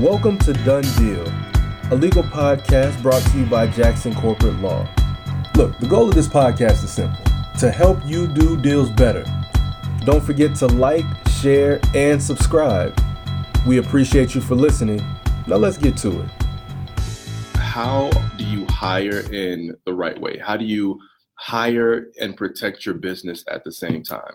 Welcome to Done Deal, a legal podcast brought to you by Jackson Corporate Law. Look, the goal of this podcast is simple to help you do deals better. Don't forget to like, share, and subscribe. We appreciate you for listening. Now let's get to it. How do you hire in the right way? How do you hire and protect your business at the same time?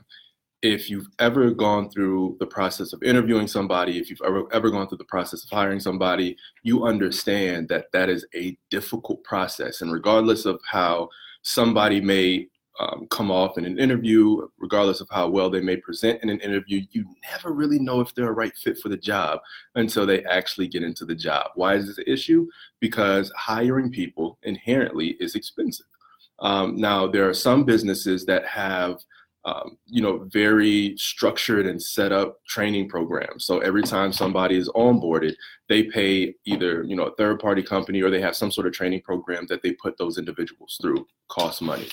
If you've ever gone through the process of interviewing somebody, if you've ever, ever gone through the process of hiring somebody, you understand that that is a difficult process. And regardless of how somebody may um, come off in an interview, regardless of how well they may present in an interview, you never really know if they're a right fit for the job until they actually get into the job. Why is this an issue? Because hiring people inherently is expensive. Um, now, there are some businesses that have um, you know, very structured and set up training programs. So every time somebody is onboarded, they pay either, you know, a third party company or they have some sort of training program that they put those individuals through, cost money.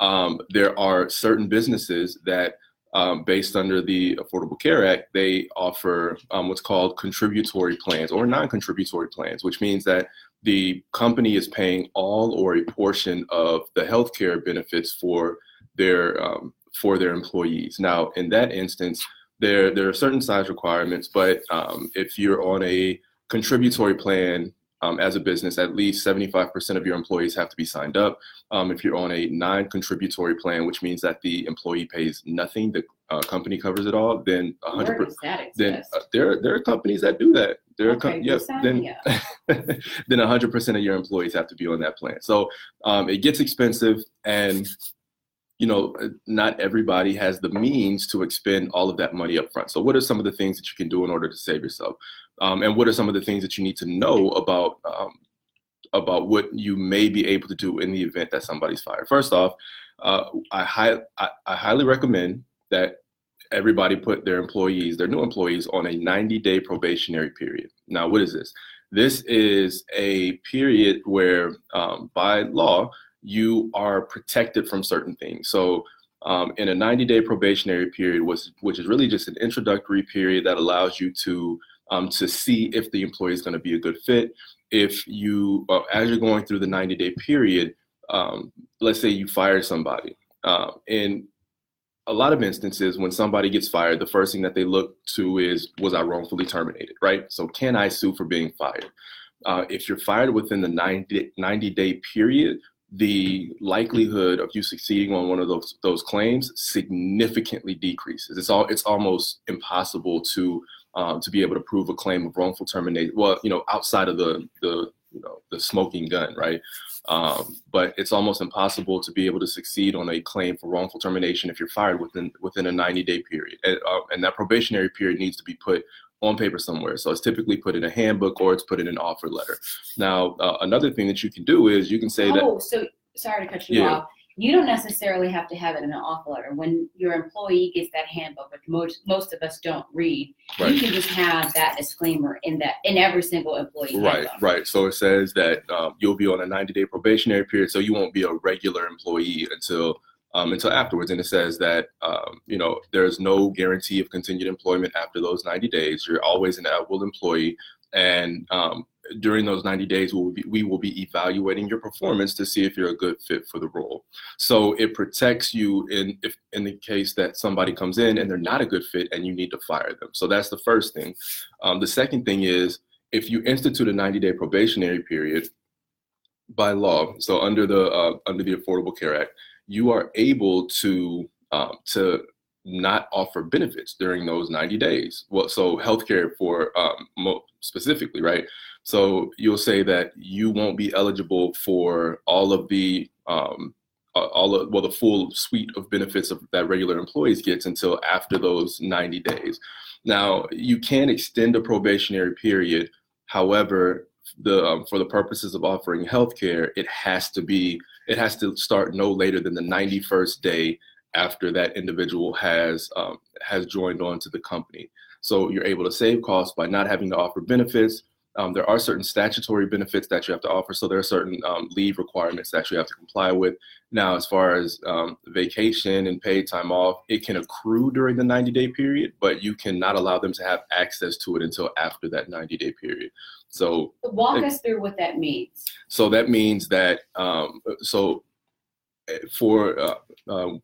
Um, there are certain businesses that, um, based under the Affordable Care Act, they offer um, what's called contributory plans or non contributory plans, which means that the company is paying all or a portion of the healthcare benefits for their um, for their employees. Now, in that instance, there there are certain size requirements, but um, if you're on a contributory plan um, as a business, at least 75% of your employees have to be signed up. Um, if you're on a non-contributory plan, which means that the employee pays nothing, the uh, company covers it all, then 100%. Then uh, there, there are companies that do that. There okay, are com- yes, then then 100% of your employees have to be on that plan. So um, it gets expensive, and you know, not everybody has the means to expend all of that money up front. So, what are some of the things that you can do in order to save yourself? Um, and what are some of the things that you need to know about um, about what you may be able to do in the event that somebody's fired? First off, uh, I, hi- I, I highly recommend that everybody put their employees, their new employees, on a 90-day probationary period. Now, what is this? This is a period where, um, by law, you are protected from certain things. So um, in a 90 day probationary period, which is really just an introductory period that allows you to, um, to see if the employee is going to be a good fit. If you, uh, as you're going through the 90 day period, um, let's say you fire somebody. Uh, in a lot of instances, when somebody gets fired, the first thing that they look to is, was I wrongfully terminated, right? So can I sue for being fired? Uh, if you're fired within the 90, 90 day period, the likelihood of you succeeding on one of those those claims significantly decreases. It's all it's almost impossible to um, to be able to prove a claim of wrongful termination. Well, you know, outside of the the you know the smoking gun, right? Um, but it's almost impossible to be able to succeed on a claim for wrongful termination if you're fired within within a 90 day period, and, uh, and that probationary period needs to be put on paper somewhere. So it's typically put in a handbook or it's put in an offer letter. Now, uh, another thing that you can do is you can say oh, that. Oh, so sorry to cut you yeah. off. You don't necessarily have to have it in an offer letter. When your employee gets that handbook, which most most of us don't read, right. you can just have that disclaimer in that in every single employee. Right, handbook. right. So it says that um, you'll be on a 90 day probationary period, so you won't be a regular employee until um, until afterwards. And it says that, um, you know, there's no guarantee of continued employment after those 90 days. You're always an at will employee. And um, during those 90 days, we will, be, we will be evaluating your performance to see if you're a good fit for the role. So it protects you in, if, in the case that somebody comes in and they're not a good fit and you need to fire them. So that's the first thing. Um, the second thing is if you institute a 90 day probationary period, by law, so under the uh, under the Affordable Care Act, you are able to um, to not offer benefits during those 90 days. Well, so healthcare for um, specifically, right? So you'll say that you won't be eligible for all of the um, all of, well the full suite of benefits of, that regular employees gets until after those 90 days. Now you can extend a probationary period. However, the um, for the purposes of offering healthcare, it has to be it has to start no later than the 91st day after that individual has um, has joined on to the company. So you're able to save costs by not having to offer benefits. Um, there are certain statutory benefits that you have to offer. So there are certain um, leave requirements that you have to comply with. Now, as far as um, vacation and paid time off, it can accrue during the 90 day period, but you cannot allow them to have access to it until after that 90 day period. So walk it, us through what that means. So that means that um, so eh, for uh, um,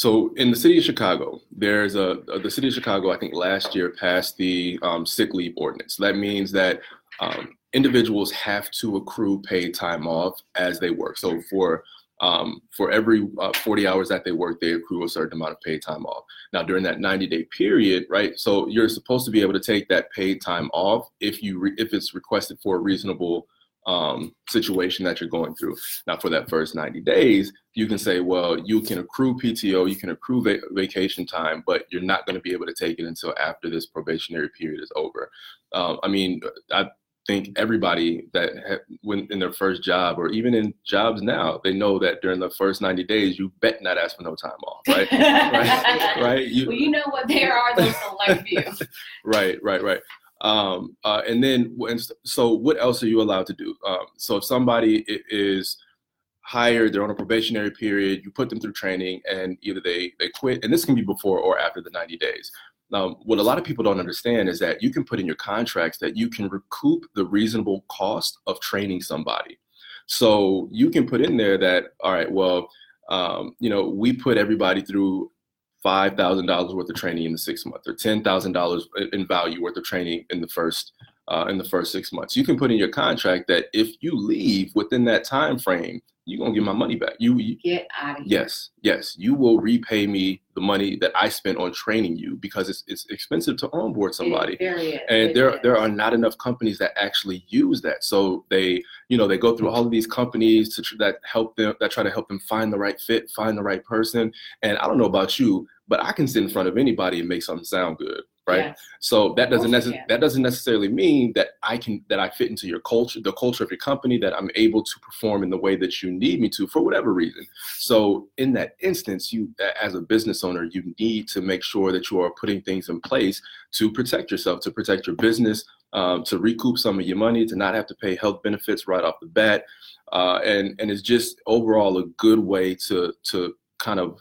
so in the city of Chicago, there's a, the city of Chicago. I think last year passed the um, sick leave ordinance. That means that um, individuals have to accrue paid time off as they work. So for um, for every uh, 40 hours that they work, they accrue a certain amount of paid time off. Now, during that 90 day period, right? So you're supposed to be able to take that paid time off if you re- if it's requested for a reasonable um, situation that you're going through. Now, for that first 90 days, you can say, well, you can accrue PTO, you can accrue va- vacation time, but you're not going to be able to take it until after this probationary period is over. Um, I mean, I think everybody that ha- when in their first job or even in jobs now, they know that during the first 90 days, you bet not ask for no time off, right? right? right? You, well, you know what there are those select few. right, right, right. Um, uh, and then, so what else are you allowed to do? Um, so if somebody is hired, they're on a probationary period, you put them through training, and either they they quit, and this can be before or after the 90 days. Now, what a lot of people don't understand is that you can put in your contracts that you can recoup the reasonable cost of training somebody. So you can put in there that, all right, well, um, you know, we put everybody through five thousand dollars worth of training in the six months, or ten thousand dollars in value worth of training in the first uh, in the first six months. You can put in your contract that if you leave within that time frame, you're gonna get my money back. You, you get out of here. Yes, yes, you will repay me the money that I spent on training you because it's, it's expensive to onboard somebody. It, and there there are not enough companies that actually use that. So they you know they go through all of these companies to that help them that try to help them find the right fit, find the right person. And I don't know about you, but I can sit in front of anybody and make something sound good right? Yes. so that doesn't necessarily that doesn't necessarily mean that i can that i fit into your culture the culture of your company that i'm able to perform in the way that you need me to for whatever reason. So in that instance you as a business owner you need to make sure that you are putting things in place to protect yourself to protect your business um, to recoup some of your money to not have to pay health benefits right off the bat. Uh, and and it's just overall a good way to to kind of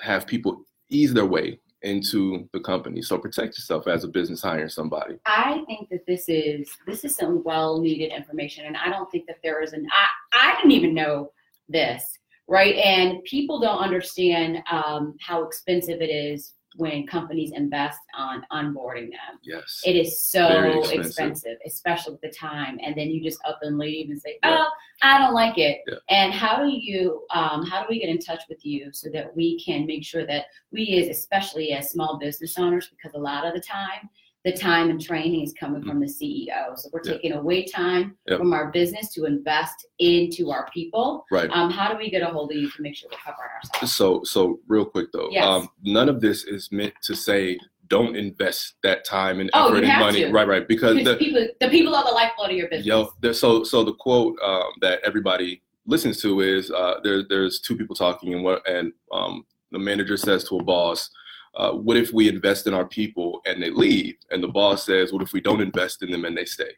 have people ease their way into the company. So protect yourself as a business hiring somebody. I think that this is this is some well needed information, and I don't think that there is an I I didn't even know this right, and people don't understand um, how expensive it is when companies invest on onboarding them. Yes. It is so expensive. expensive. especially with the time. And then you just up and leave and say, Oh, I don't like it. Yeah. And how do you um, how do we get in touch with you so that we can make sure that we as especially as small business owners, because a lot of the time the time and training is coming from the CEO. So we're taking away time yep. from our business to invest into our people. Right. Um, how do we get a hold of you to make sure we're covering ourselves? So, so real quick though, yes. um, none of this is meant to say don't invest that time and oh, effort and money. To. Right, right. Because the people, the people are the lifeblood of your business. Yo, so, so the quote um, that everybody listens to is uh, there, there's two people talking and what, and um, the manager says to a boss, uh, what if we invest in our people and they leave? And the boss says, what if we don't invest in them and they stay?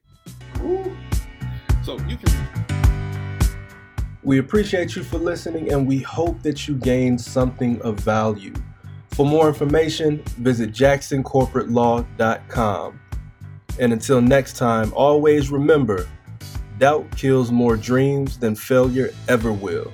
So you can. We appreciate you for listening and we hope that you gained something of value. For more information, visit jacksoncorporatelaw.com. And until next time, always remember doubt kills more dreams than failure ever will.